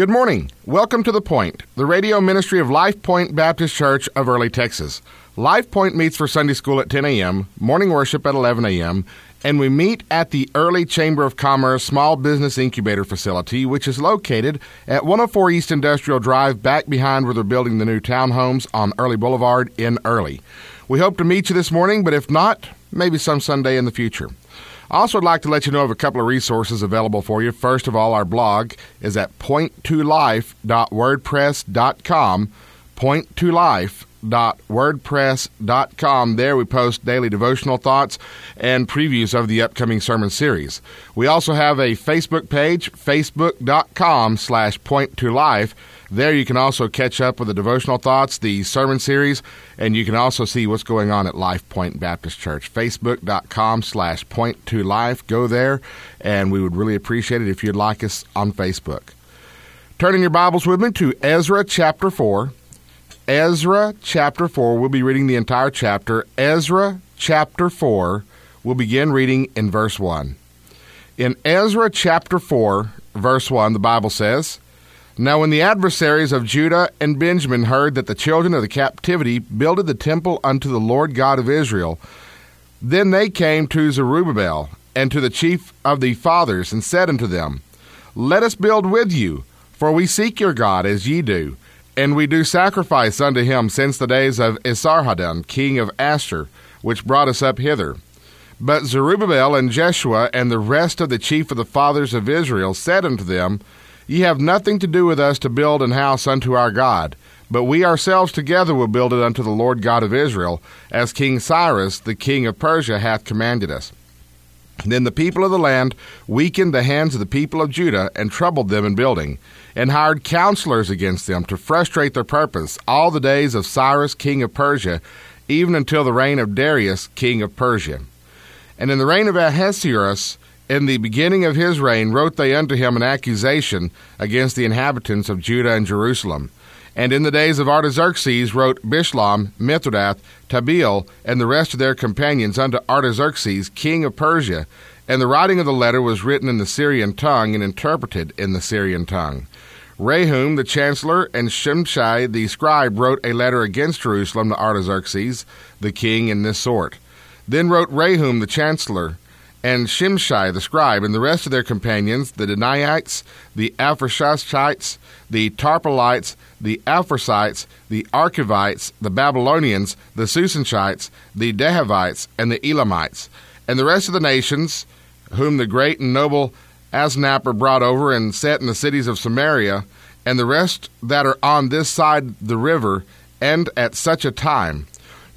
Good morning. Welcome to The Point, the radio ministry of Life Point Baptist Church of Early, Texas. Life Point meets for Sunday school at 10 a.m., morning worship at 11 a.m., and we meet at the Early Chamber of Commerce Small Business Incubator Facility, which is located at 104 East Industrial Drive, back behind where they're building the new townhomes on Early Boulevard in Early. We hope to meet you this morning, but if not, maybe some Sunday in the future. I also, I'd like to let you know of a couple of resources available for you. First of all, our blog is at point2life.wordpress.com. Point2life.wordpress.com. There we post daily devotional thoughts and previews of the upcoming sermon series. We also have a Facebook page, facebook.com slash point2life. There you can also catch up with the devotional thoughts, the sermon series, and you can also see what's going on at Life Point Baptist Church. Facebook.com slash point to life. Go there, and we would really appreciate it if you'd like us on Facebook. Turning your Bibles with me to Ezra chapter 4. Ezra chapter 4. We'll be reading the entire chapter. Ezra chapter 4. We'll begin reading in verse 1. In Ezra chapter 4, verse 1, the Bible says, now, when the adversaries of Judah and Benjamin heard that the children of the captivity builded the temple unto the Lord God of Israel, then they came to Zerubbabel and to the chief of the fathers, and said unto them, Let us build with you, for we seek your God as ye do, and we do sacrifice unto him since the days of Esarhaddon, king of Assur, which brought us up hither. But Zerubbabel and Jeshua and the rest of the chief of the fathers of Israel said unto them, Ye have nothing to do with us to build an house unto our God, but we ourselves together will build it unto the Lord God of Israel, as King Cyrus the king of Persia hath commanded us. Then the people of the land weakened the hands of the people of Judah and troubled them in building, and hired counselors against them to frustrate their purpose all the days of Cyrus king of Persia, even until the reign of Darius king of Persia. And in the reign of Ahasuerus, in the beginning of his reign wrote they unto him an accusation against the inhabitants of Judah and Jerusalem. And in the days of Artaxerxes wrote Bishlam, Mithredath, Tabeel, and the rest of their companions unto Artaxerxes, king of Persia. And the writing of the letter was written in the Syrian tongue and interpreted in the Syrian tongue. Rehum the chancellor and Shimshai the scribe wrote a letter against Jerusalem to Artaxerxes, the king, in this sort. Then wrote Rehum the chancellor, and Shimshai the scribe, and the rest of their companions, the Danaites, the Aphrashites, the Tarpelites, the Aphrasites, the Archevites, the Babylonians, the Susanchites, the Dehavites, and the Elamites, and the rest of the nations, whom the great and noble Asnapper brought over and set in the cities of Samaria, and the rest that are on this side the river, and at such a time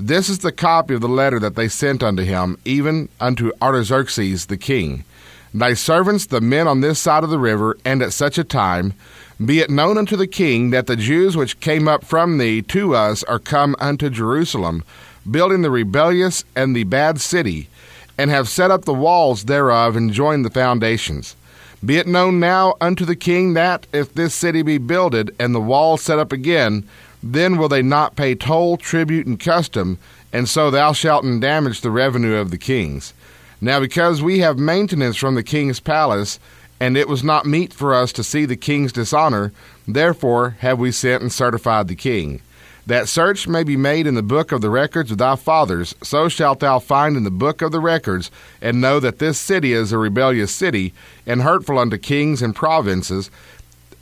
this is the copy of the letter that they sent unto him, even unto Artaxerxes the king. Thy servants, the men on this side of the river, and at such a time, be it known unto the king that the Jews which came up from thee to us are come unto Jerusalem, building the rebellious and the bad city, and have set up the walls thereof and joined the foundations. Be it known now unto the king that, if this city be builded, and the walls set up again, then will they not pay toll, tribute, and custom, and so thou shalt damage the revenue of the kings. Now, because we have maintenance from the king's palace, and it was not meet for us to see the king's dishonor, therefore have we sent and certified the king. That search may be made in the book of the records of thy fathers, so shalt thou find in the book of the records, and know that this city is a rebellious city, and hurtful unto kings and provinces,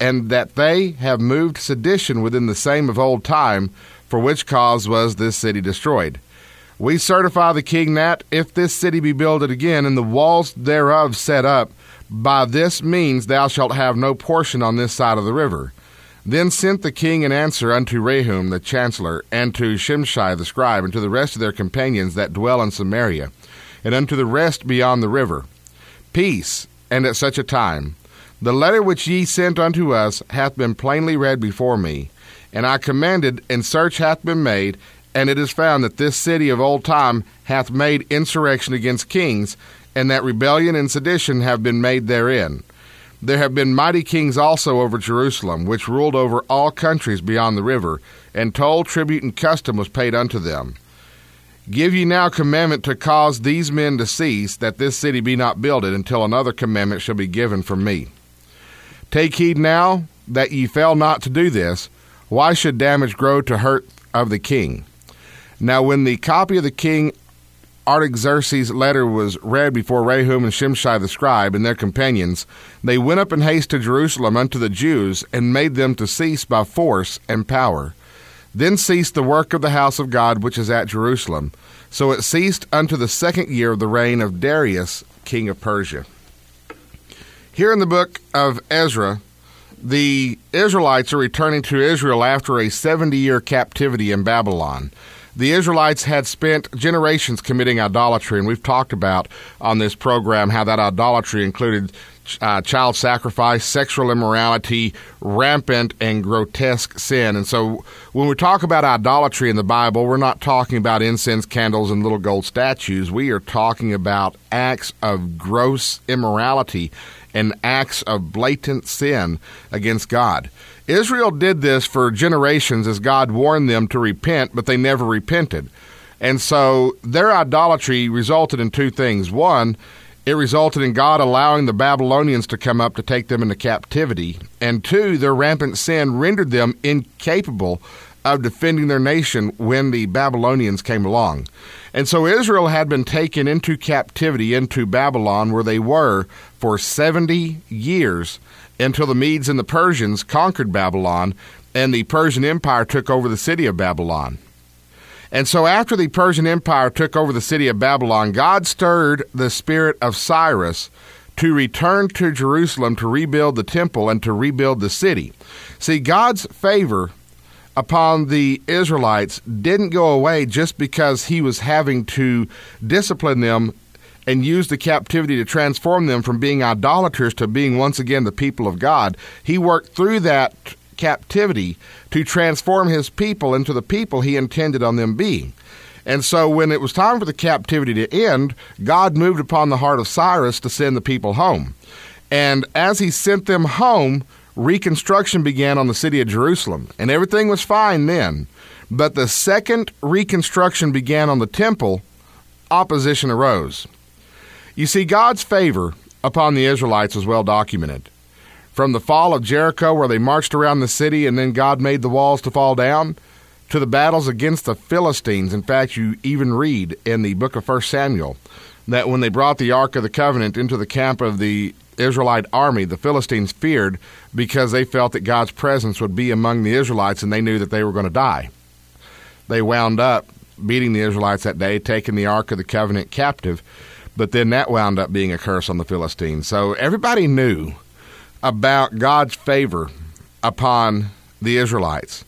and that they have moved sedition within the same of old time, for which cause was this city destroyed. We certify the king that, if this city be builded again, and the walls thereof set up, by this means thou shalt have no portion on this side of the river. Then sent the king an answer unto Rehum the chancellor, and to Shimshai the scribe, and to the rest of their companions that dwell in Samaria, and unto the rest beyond the river. Peace, and at such a time. The letter which ye sent unto us hath been plainly read before me, and I commanded, and search hath been made, and it is found that this city of old time hath made insurrection against kings, and that rebellion and sedition have been made therein. There have been mighty kings also over Jerusalem, which ruled over all countries beyond the river, and toll, tribute, and custom was paid unto them. Give ye now commandment to cause these men to cease, that this city be not builded, until another commandment shall be given from me. Take heed now that ye fail not to do this, why should damage grow to hurt of the king? Now, when the copy of the king Artaxerxes' letter was read before Rehum and Shimshai the scribe and their companions, they went up in haste to Jerusalem unto the Jews, and made them to cease by force and power. Then ceased the work of the house of God which is at Jerusalem. So it ceased unto the second year of the reign of Darius, king of Persia. Here in the book of Ezra, the Israelites are returning to Israel after a 70 year captivity in Babylon. The Israelites had spent generations committing idolatry, and we've talked about on this program how that idolatry included uh, child sacrifice, sexual immorality, rampant and grotesque sin. And so when we talk about idolatry in the Bible, we're not talking about incense candles and little gold statues. We are talking about acts of gross immorality and acts of blatant sin against God. Israel did this for generations as God warned them to repent, but they never repented. And so their idolatry resulted in two things. One, it resulted in God allowing the Babylonians to come up to take them into captivity. And two, their rampant sin rendered them incapable of defending their nation when the Babylonians came along. And so Israel had been taken into captivity into Babylon, where they were for 70 years until the Medes and the Persians conquered Babylon and the Persian Empire took over the city of Babylon. And so, after the Persian Empire took over the city of Babylon, God stirred the spirit of Cyrus to return to Jerusalem to rebuild the temple and to rebuild the city. See, God's favor upon the Israelites didn't go away just because he was having to discipline them and use the captivity to transform them from being idolaters to being once again the people of God. He worked through that captivity to transform his people into the people he intended on them being. And so when it was time for the captivity to end, God moved upon the heart of Cyrus to send the people home. And as he sent them home, reconstruction began on the city of Jerusalem. And everything was fine then. But the second reconstruction began on the temple, opposition arose. You see, God's favor upon the Israelites was well documented. From the fall of Jericho, where they marched around the city and then God made the walls to fall down, to the battles against the Philistines. In fact, you even read in the book of 1 Samuel that when they brought the Ark of the Covenant into the camp of the Israelite army, the Philistines feared because they felt that God's presence would be among the Israelites and they knew that they were going to die. They wound up beating the Israelites that day, taking the Ark of the Covenant captive, but then that wound up being a curse on the Philistines. So everybody knew about God's favor upon the Israelites.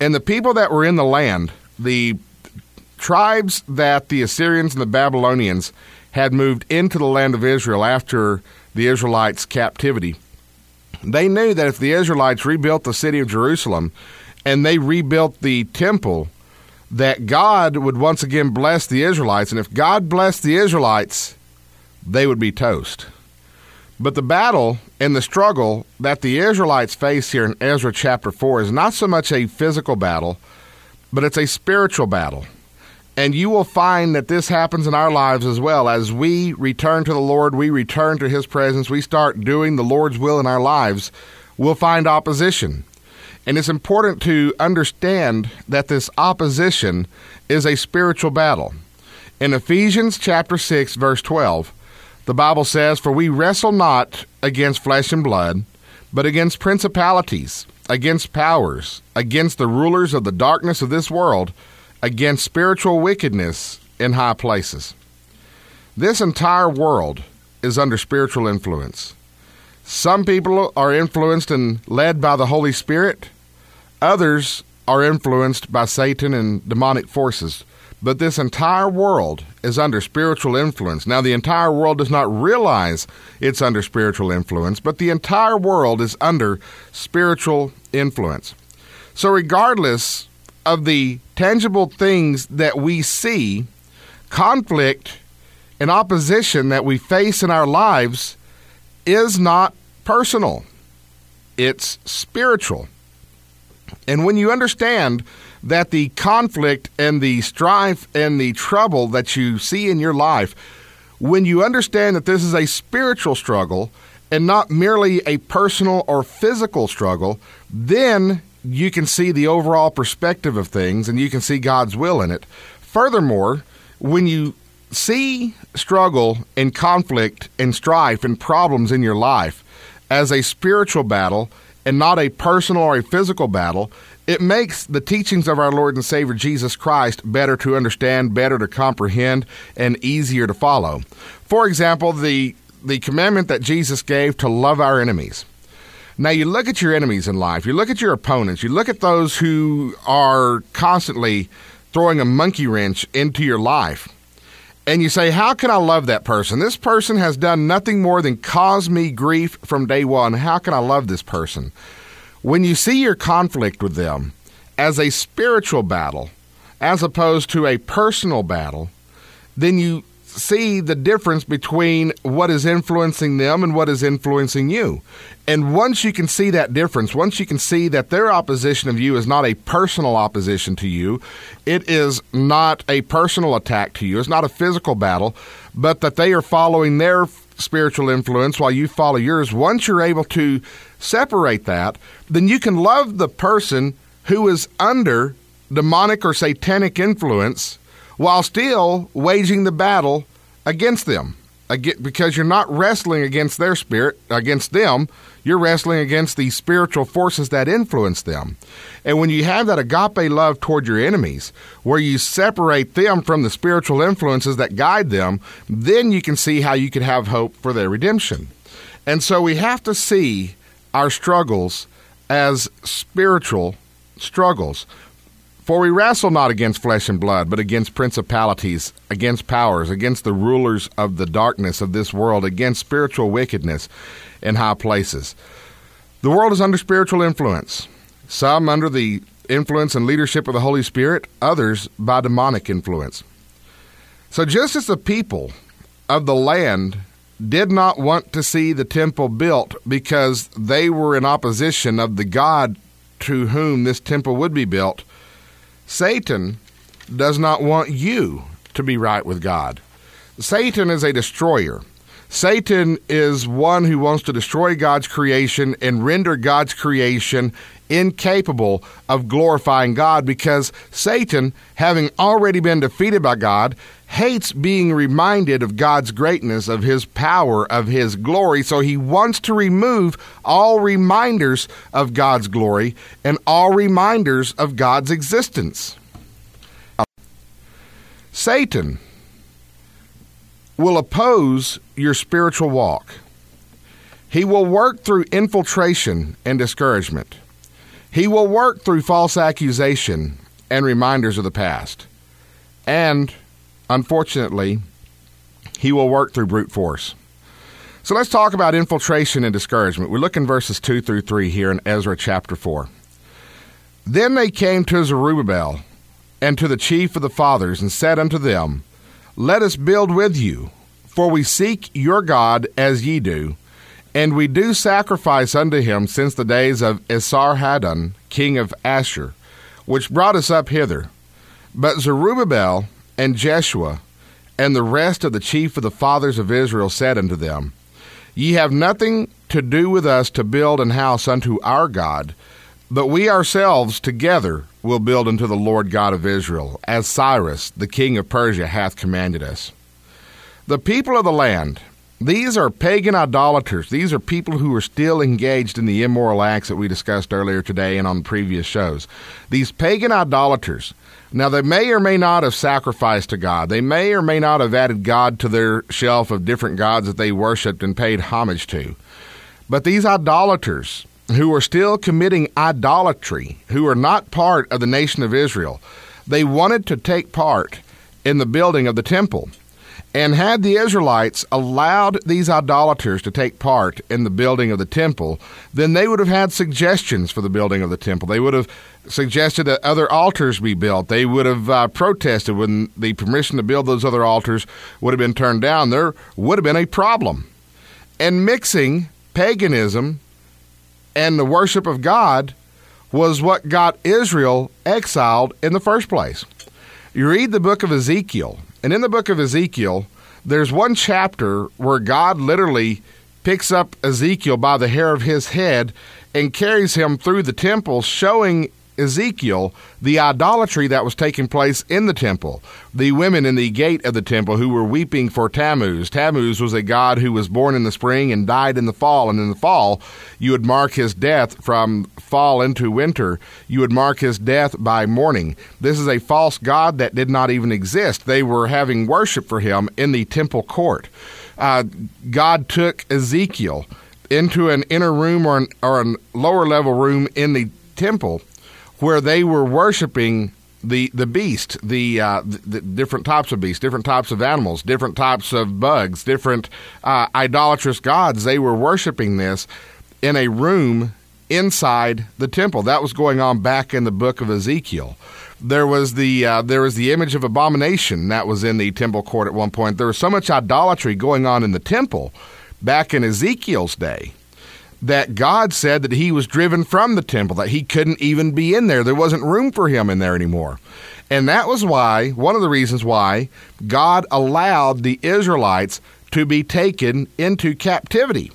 And the people that were in the land, the tribes that the Assyrians and the Babylonians had moved into the land of Israel after the Israelites' captivity, they knew that if the Israelites rebuilt the city of Jerusalem and they rebuilt the temple, that God would once again bless the Israelites. And if God blessed the Israelites, they would be toast. But the battle and the struggle that the Israelites face here in Ezra chapter 4 is not so much a physical battle, but it's a spiritual battle. And you will find that this happens in our lives as well. As we return to the Lord, we return to His presence, we start doing the Lord's will in our lives, we'll find opposition. And it's important to understand that this opposition is a spiritual battle. In Ephesians chapter 6 verse 12, the Bible says, "For we wrestle not against flesh and blood, but against principalities, against powers, against the rulers of the darkness of this world, against spiritual wickedness in high places." This entire world is under spiritual influence. Some people are influenced and led by the Holy Spirit. Others are influenced by Satan and demonic forces. But this entire world is under spiritual influence. Now, the entire world does not realize it's under spiritual influence, but the entire world is under spiritual influence. So, regardless of the tangible things that we see, conflict and opposition that we face in our lives is not personal, it's spiritual. And when you understand that the conflict and the strife and the trouble that you see in your life, when you understand that this is a spiritual struggle and not merely a personal or physical struggle, then you can see the overall perspective of things and you can see God's will in it. Furthermore, when you see struggle and conflict and strife and problems in your life as a spiritual battle and not a personal or a physical battle, it makes the teachings of our Lord and Savior Jesus Christ better to understand, better to comprehend, and easier to follow. For example, the the commandment that Jesus gave to love our enemies. Now, you look at your enemies in life, you look at your opponents, you look at those who are constantly throwing a monkey wrench into your life, and you say, How can I love that person? This person has done nothing more than cause me grief from day one. How can I love this person? When you see your conflict with them as a spiritual battle, as opposed to a personal battle, then you see the difference between what is influencing them and what is influencing you. And once you can see that difference, once you can see that their opposition of you is not a personal opposition to you, it is not a personal attack to you, it's not a physical battle, but that they are following their spiritual influence while you follow yours, once you're able to separate that, then you can love the person who is under demonic or satanic influence while still waging the battle against them. Because you're not wrestling against their spirit, against them, you're wrestling against the spiritual forces that influence them. And when you have that agape love toward your enemies, where you separate them from the spiritual influences that guide them, then you can see how you could have hope for their redemption. And so we have to see our struggles as spiritual struggles. For we wrestle not against flesh and blood, but against principalities, against powers, against the rulers of the darkness of this world, against spiritual wickedness in high places. The world is under spiritual influence, some under the influence and leadership of the Holy Spirit, others by demonic influence. So, just as the people of the land did not want to see the temple built because they were in opposition of the God to whom this temple would be built, Satan does not want you to be right with God. Satan is a destroyer. Satan is one who wants to destroy God's creation and render God's creation incapable of glorifying God because Satan, having already been defeated by God, hates being reminded of God's greatness, of his power, of his glory. So he wants to remove all reminders of God's glory and all reminders of God's existence. Satan will oppose your spiritual walk. He will work through infiltration and discouragement. He will work through false accusation and reminders of the past. And, unfortunately, he will work through brute force. So let's talk about infiltration and discouragement. We look in verses 2 through 3 here in Ezra chapter 4. Then they came to Zerubbabel and to the chief of the fathers and said unto them, let us build with you, for we seek your God as ye do, and we do sacrifice unto him since the days of Esarhaddon, king of Assur, which brought us up hither. But Zerubbabel and Jeshua and the rest of the chief of the fathers of Israel said unto them, Ye have nothing to do with us to build an house unto our God, but we ourselves together will build unto the Lord God of Israel, as Cyrus, the king of Persia, hath commanded us. The people of the land, these are pagan idolaters. These are people who are still engaged in the immoral acts that we discussed earlier today and on previous shows. These pagan idolaters, now they may or may not have sacrificed to God. They may or may not have added God to their shelf of different gods that they worshiped and paid homage to. But these idolaters, who are still committing idolatry, who are not part of the nation of Israel, they wanted to take part in the building of the temple. And had the Israelites allowed these idolaters to take part in the building of the temple, then they would have had suggestions for the building of the temple. They would have suggested that other altars be built. They would have uh, protested when the permission to build those other altars would have been turned down. There would have been a problem. And mixing paganism and the worship of God was what got Israel exiled in the first place. You read the book of Ezekiel, and in the book of Ezekiel, there's one chapter where God literally picks up Ezekiel by the hair of his head and carries him through the temple, showing Ezekiel the idolatry that was taking place in the temple. The women in the gate of the temple who were weeping for Tammuz. Tammuz was a god who was born in the spring and died in the fall. And in the fall, you would mark his death from fall into winter. You would mark his death by mourning. This is a false god that did not even exist. They were having worship for him in the temple court. Uh, God took Ezekiel into an inner room or, an, or a lower level room in the temple where they were worshiping the the beast, the, uh, the, the different types of beasts, different types of animals, different types of bugs, different uh, idolatrous gods. They were worshiping this in a room inside the temple. That was going on back in the book of Ezekiel. There was the uh, there was the image of abomination that was in the temple court at one point. There was so much idolatry going on in the temple back in Ezekiel's day that God said that he was driven from the temple, that he couldn't even be in there. There wasn't room for him in there anymore. And that was why, one of the reasons why, God allowed the Israelites to be taken into captivity.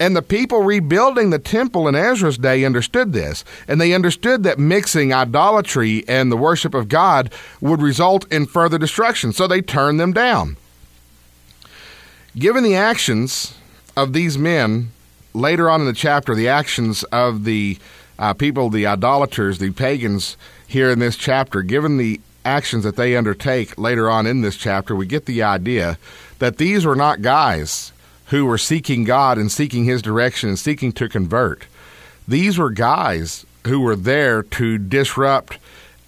And the people rebuilding the temple in Ezra's day understood this. And they understood that mixing idolatry and the worship of God would result in further destruction. So they turned them down. Given the actions of these men later on in the chapter, the actions of the uh, people, the idolaters, the pagans here in this chapter, given the actions that they undertake later on in this chapter, we get the idea that these were not guys who were seeking God and seeking His direction and seeking to convert. These were guys who were there to disrupt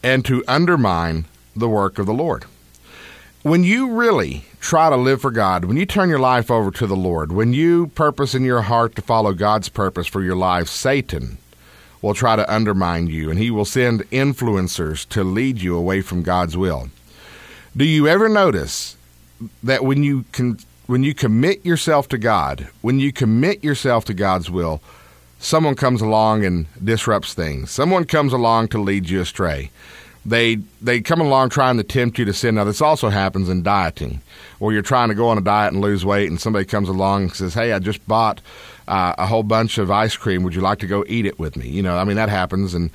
and to undermine the work of the Lord. When you really try to live for God, when you turn your life over to the Lord, when you purpose in your heart to follow God's purpose for your life, Satan will try to undermine you and he will send influencers to lead you away from God's will. Do you ever notice that when you can when you commit yourself to God, when you commit yourself to God's will, someone comes along and disrupts things. Someone comes along to lead you astray they they come along trying to tempt you to sin. Now this also happens in dieting, where you're trying to go on a diet and lose weight, and somebody comes along and says, "Hey, I just bought uh, a whole bunch of ice cream. Would you like to go eat it with me?" You know, I mean that happens, and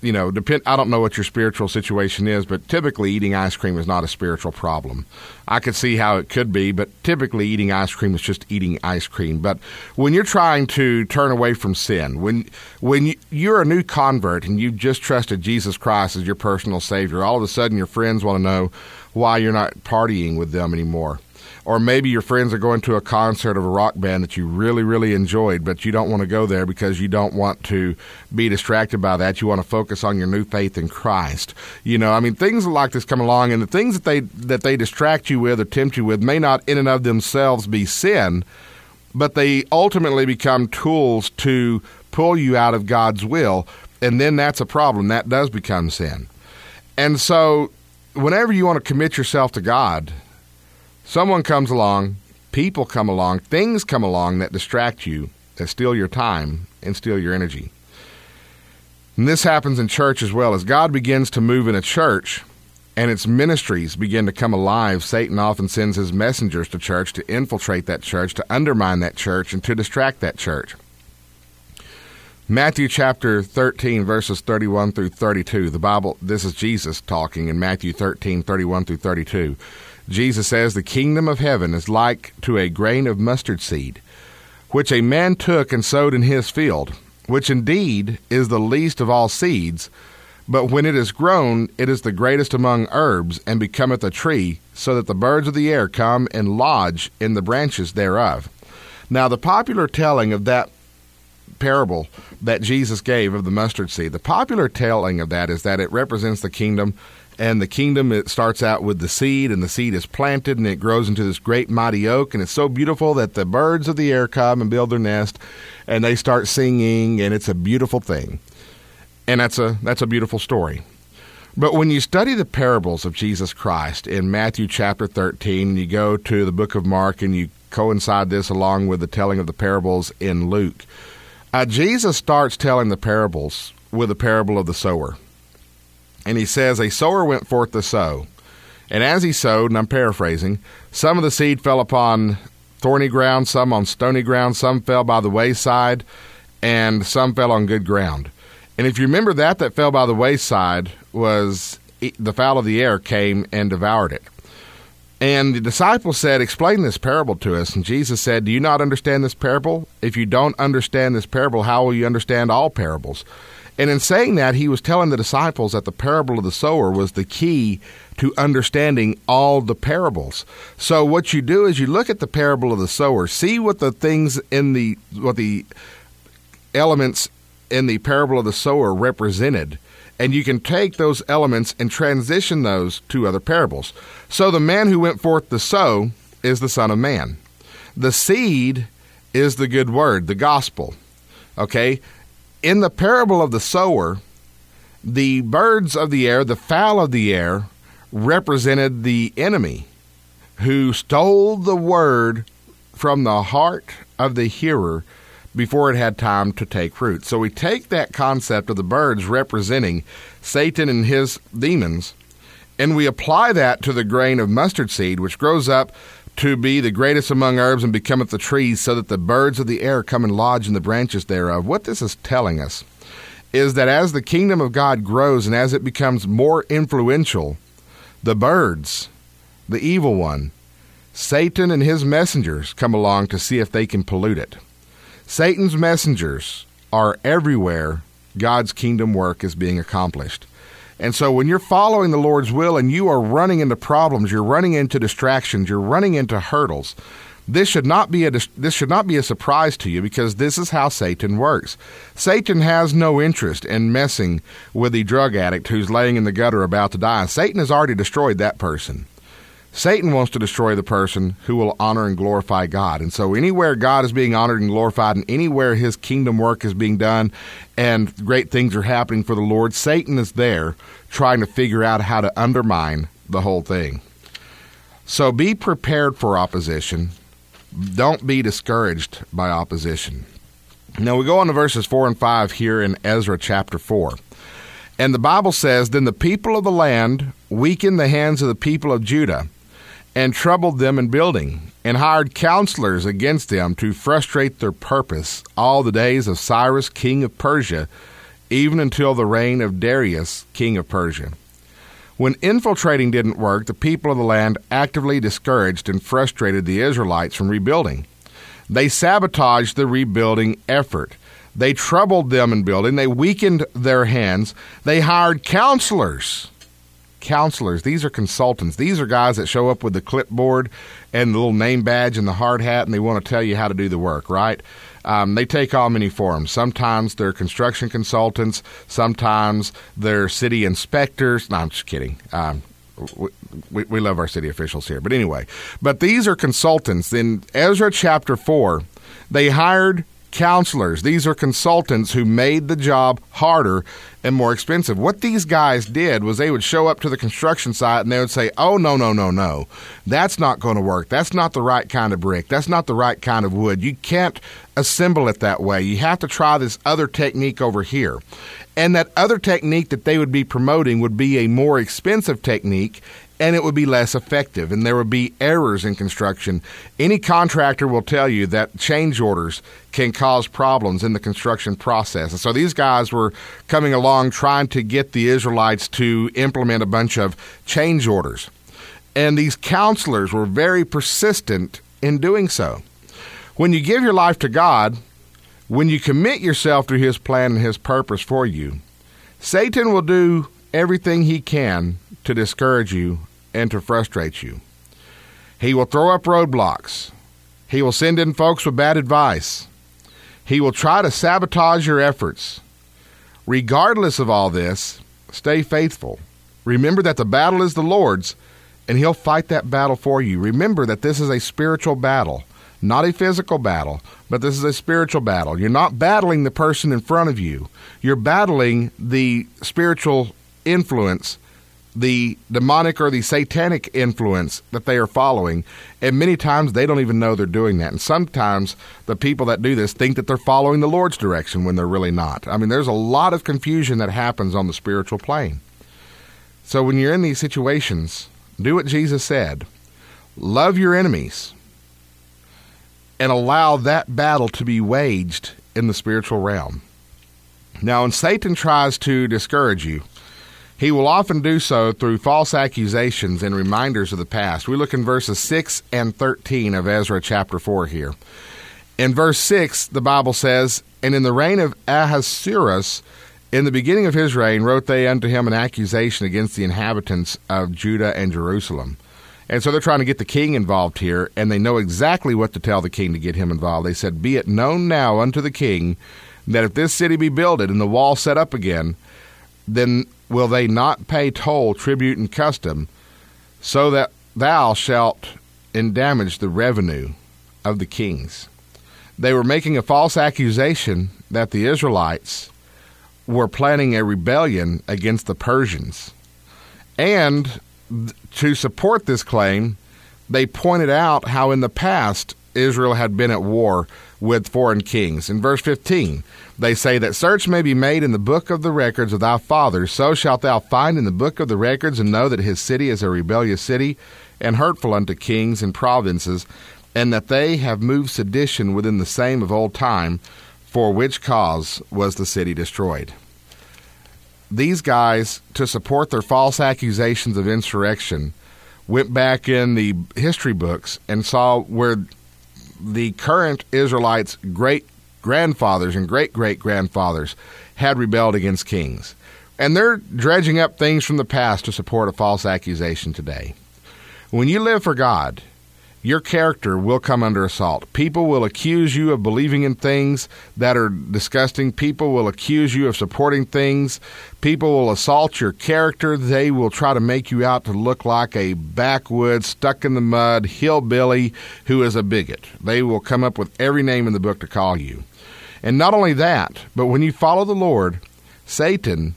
you know, depend. I don't know what your spiritual situation is, but typically eating ice cream is not a spiritual problem. I could see how it could be, but typically eating ice cream is just eating ice cream. But when you're trying to turn away from sin, when when you're a new convert and you've just trusted Jesus Christ as your personal Savior, all of a sudden your friends want to know why you're not partying with them anymore or maybe your friends are going to a concert of a rock band that you really, really enjoyed, but you don't want to go there because you don't want to be distracted by that. You want to focus on your new faith in Christ. You know, I mean, things like this come along, and the things that they that they distract you with or tempt you with may not in and of themselves be sin, but they ultimately become tools to pull you out of God's will, and then that's a problem. That does become sin. And so, whenever you want to commit yourself to God, Someone comes along, people come along, things come along that distract you, that steal your time and steal your energy. And this happens in church as well. As God begins to move in a church and its ministries begin to come alive, Satan often sends his messengers to church to infiltrate that church, to undermine that church, and to distract that church. Matthew chapter 13, verses 31 through 32. The Bible, this is Jesus talking in Matthew 13, 31 through 32. Jesus says, The kingdom of heaven is like to a grain of mustard seed, which a man took and sowed in his field, which indeed is the least of all seeds. But when it is grown, it is the greatest among herbs, and becometh a tree, so that the birds of the air come and lodge in the branches thereof. Now, the popular telling of that parable that Jesus gave of the mustard seed, the popular telling of that is that it represents the kingdom and the kingdom it starts out with the seed and the seed is planted and it grows into this great mighty oak and it's so beautiful that the birds of the air come and build their nest and they start singing and it's a beautiful thing. And that's a that's a beautiful story. But when you study the parables of Jesus Christ in Matthew chapter 13 you go to the book of Mark and you coincide this along with the telling of the parables in Luke uh, Jesus starts telling the parables with the parable of the sower and he says, A sower went forth to sow. And as he sowed, and I'm paraphrasing, some of the seed fell upon thorny ground, some on stony ground, some fell by the wayside, and some fell on good ground. And if you remember that that fell by the wayside was the fowl of the air came and devoured it. And the disciples said, Explain this parable to us. And Jesus said, Do you not understand this parable? If you don't understand this parable, how will you understand all parables? And in saying that, he was telling the disciples that the parable of the sower was the key to understanding all the parables. So what you do is you look at the parable of the sower, see what the things in the what the elements in the parable of the sower represented, and you can take those elements and transition those to other parables. So the man who went forth to sow is the son of man. The seed is the good word, the gospel. Okay? in the parable of the sower, the birds of the air, the fowl of the air, represented the enemy who stole the word from the heart of the hearer before it had time to take root. So we take that concept of the birds representing Satan and his demons, and we apply that to the grain of mustard seed, which grows up to be the greatest among herbs and becometh the trees, so that the birds of the air come and lodge in the branches thereof. What this is telling us is that as the kingdom of God grows and as it becomes more influential, the birds, the evil one, Satan and his messengers come along to see if they can pollute it. Satan's messengers are everywhere God's kingdom work is being accomplished. And so when you're following the Lord's will and you are running into problems, you're running into distractions, you're running into hurdles, this should not be a this should not be a surprise to you because this is how Satan works. Satan has no interest in messing with the drug addict who's laying in the gutter about to die. Satan has already destroyed that person. Satan wants to destroy the person who will honor and glorify God. And so, anywhere God is being honored and glorified, and anywhere his kingdom work is being done, and great things are happening for the Lord, Satan is there trying to figure out how to undermine the whole thing. So, be prepared for opposition. Don't be discouraged by opposition. Now, we go on to verses 4 and 5 here in Ezra chapter 4. And the Bible says, Then the people of the land weakened the hands of the people of Judah and troubled them in building, and hired counselors against them to frustrate their purpose all the days of Cyrus, king of Persia, even until the reign of Darius, king of Persia. When infiltrating didn't work, the people of the land actively discouraged and frustrated the Israelites from rebuilding. They sabotaged the rebuilding effort. They troubled them in building. They weakened their hands. They hired counselors counselors. These are consultants. These are guys that show up with the clipboard and the little name badge and the hard hat, and they want to tell you how to do the work, right? Um, they take on many forms. Sometimes they're construction consultants. Sometimes they're city inspectors. No, I'm just kidding. Um, we, we love our city officials here. But anyway, but these are consultants. In Ezra chapter 4, they hired counselors. These are consultants who made the job harder and more expensive. What these guys did was they would show up to the construction site and they would say, Oh, no, no, no, no. That's not going to work. That's not the right kind of brick. That's not the right kind of wood. You can't assemble it that way. You have to try this other technique over here. And that other technique that they would be promoting would be a more expensive technique and it would be less effective and there would be errors in construction. Any contractor will tell you that change orders can cause problems in the construction process. And so these guys were coming along trying to get the Israelites to implement a bunch of change orders. And these counselors were very persistent in doing so. When you give your life to God, when you commit yourself to His plan and His purpose for you, Satan will do everything he can to discourage you and to frustrate you. He will throw up roadblocks. He will send in folks with bad advice. He will try to sabotage your efforts. Regardless of all this, stay faithful. Remember that the battle is the Lord's, and He'll fight that battle for you. Remember that this is a spiritual battle, not a physical battle, but this is a spiritual battle. You're not battling the person in front of you, you're battling the spiritual influence the demonic or the satanic influence that they are following. And many times they don't even know they're doing that. And sometimes the people that do this think that they're following the Lord's direction when they're really not. I mean, there's a lot of confusion that happens on the spiritual plane. So when you're in these situations, do what Jesus said love your enemies. and allow that battle to be waged in the spiritual realm. Now, when Satan tries to discourage you, he will often do so through false accusations and reminders of the past. We look in verses 6 and 13 of Ezra chapter 4 here. In verse 6, the Bible says, And in the reign of Ahasuerus, in the beginning of his reign, wrote they unto him an accusation against the inhabitants of Judah and Jerusalem. And so they're trying to get the king involved here, and they know exactly what to tell the king to get him involved. They said, Be it known now unto the king that if this city be builded and the wall set up again, then will they not pay toll, tribute, and custom, so that thou shalt endamage the revenue of the kings? They were making a false accusation that the Israelites were planning a rebellion against the Persians. And to support this claim, they pointed out how in the past Israel had been at war with foreign kings. In verse 15, they say that search may be made in the book of the records of thy fathers, so shalt thou find in the book of the records and know that his city is a rebellious city and hurtful unto kings and provinces, and that they have moved sedition within the same of old time, for which cause was the city destroyed. These guys, to support their false accusations of insurrection, went back in the history books and saw where the current Israelites' great grandfathers and great great grandfathers had rebelled against kings. And they're dredging up things from the past to support a false accusation today. When you live for God, your character will come under assault. People will accuse you of believing in things that are disgusting. People will accuse you of supporting things. People will assault your character. They will try to make you out to look like a backwoods, stuck in the mud hillbilly who is a bigot. They will come up with every name in the book to call you. And not only that, but when you follow the Lord, Satan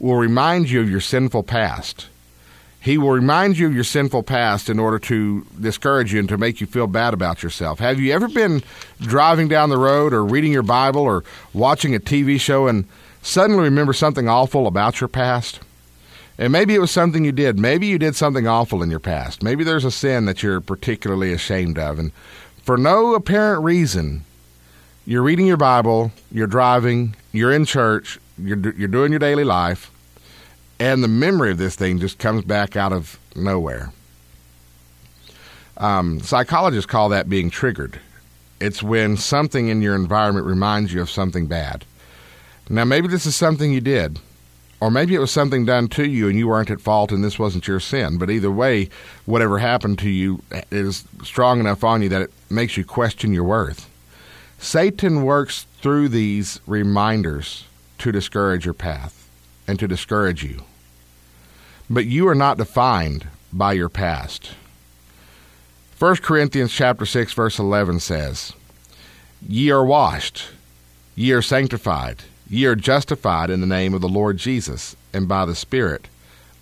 will remind you of your sinful past. He will remind you of your sinful past in order to discourage you and to make you feel bad about yourself. Have you ever been driving down the road or reading your Bible or watching a TV show and suddenly remember something awful about your past? And maybe it was something you did. Maybe you did something awful in your past. Maybe there's a sin that you're particularly ashamed of. And for no apparent reason, you're reading your Bible, you're driving, you're in church, you're, you're doing your daily life, and the memory of this thing just comes back out of nowhere. Um, psychologists call that being triggered. It's when something in your environment reminds you of something bad. Now, maybe this is something you did, or maybe it was something done to you and you weren't at fault and this wasn't your sin. But either way, whatever happened to you is strong enough on you that it makes you question your worth. Satan works through these reminders to discourage your path and to discourage you. But you are not defined by your past. 1 Corinthians chapter 6 verse 11 says, "Ye are washed, ye are sanctified, ye are justified in the name of the Lord Jesus and by the Spirit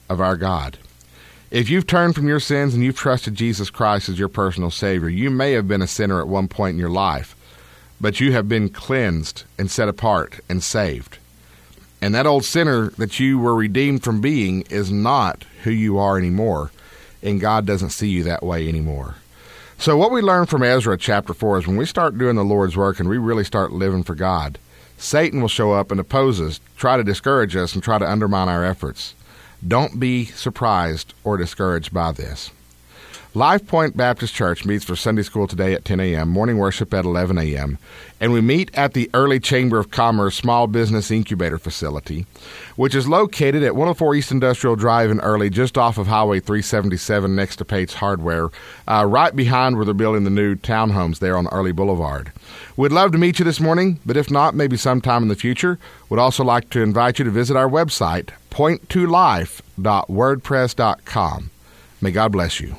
of our God." If you've turned from your sins and you've trusted Jesus Christ as your personal Savior, you may have been a sinner at one point in your life, but you have been cleansed and set apart and saved. And that old sinner that you were redeemed from being is not who you are anymore. And God doesn't see you that way anymore. So, what we learn from Ezra chapter 4 is when we start doing the Lord's work and we really start living for God, Satan will show up and oppose us, try to discourage us, and try to undermine our efforts. Don't be surprised or discouraged by this. Life Point Baptist Church meets for Sunday school today at 10 a.m., morning worship at 11 a.m., and we meet at the Early Chamber of Commerce Small Business Incubator Facility, which is located at 104 East Industrial Drive in Early, just off of Highway 377 next to Pate's Hardware, uh, right behind where they're building the new townhomes there on Early Boulevard. We'd love to meet you this morning, but if not, maybe sometime in the future. Would also like to invite you to visit our website, point2life.wordpress.com. May God bless you.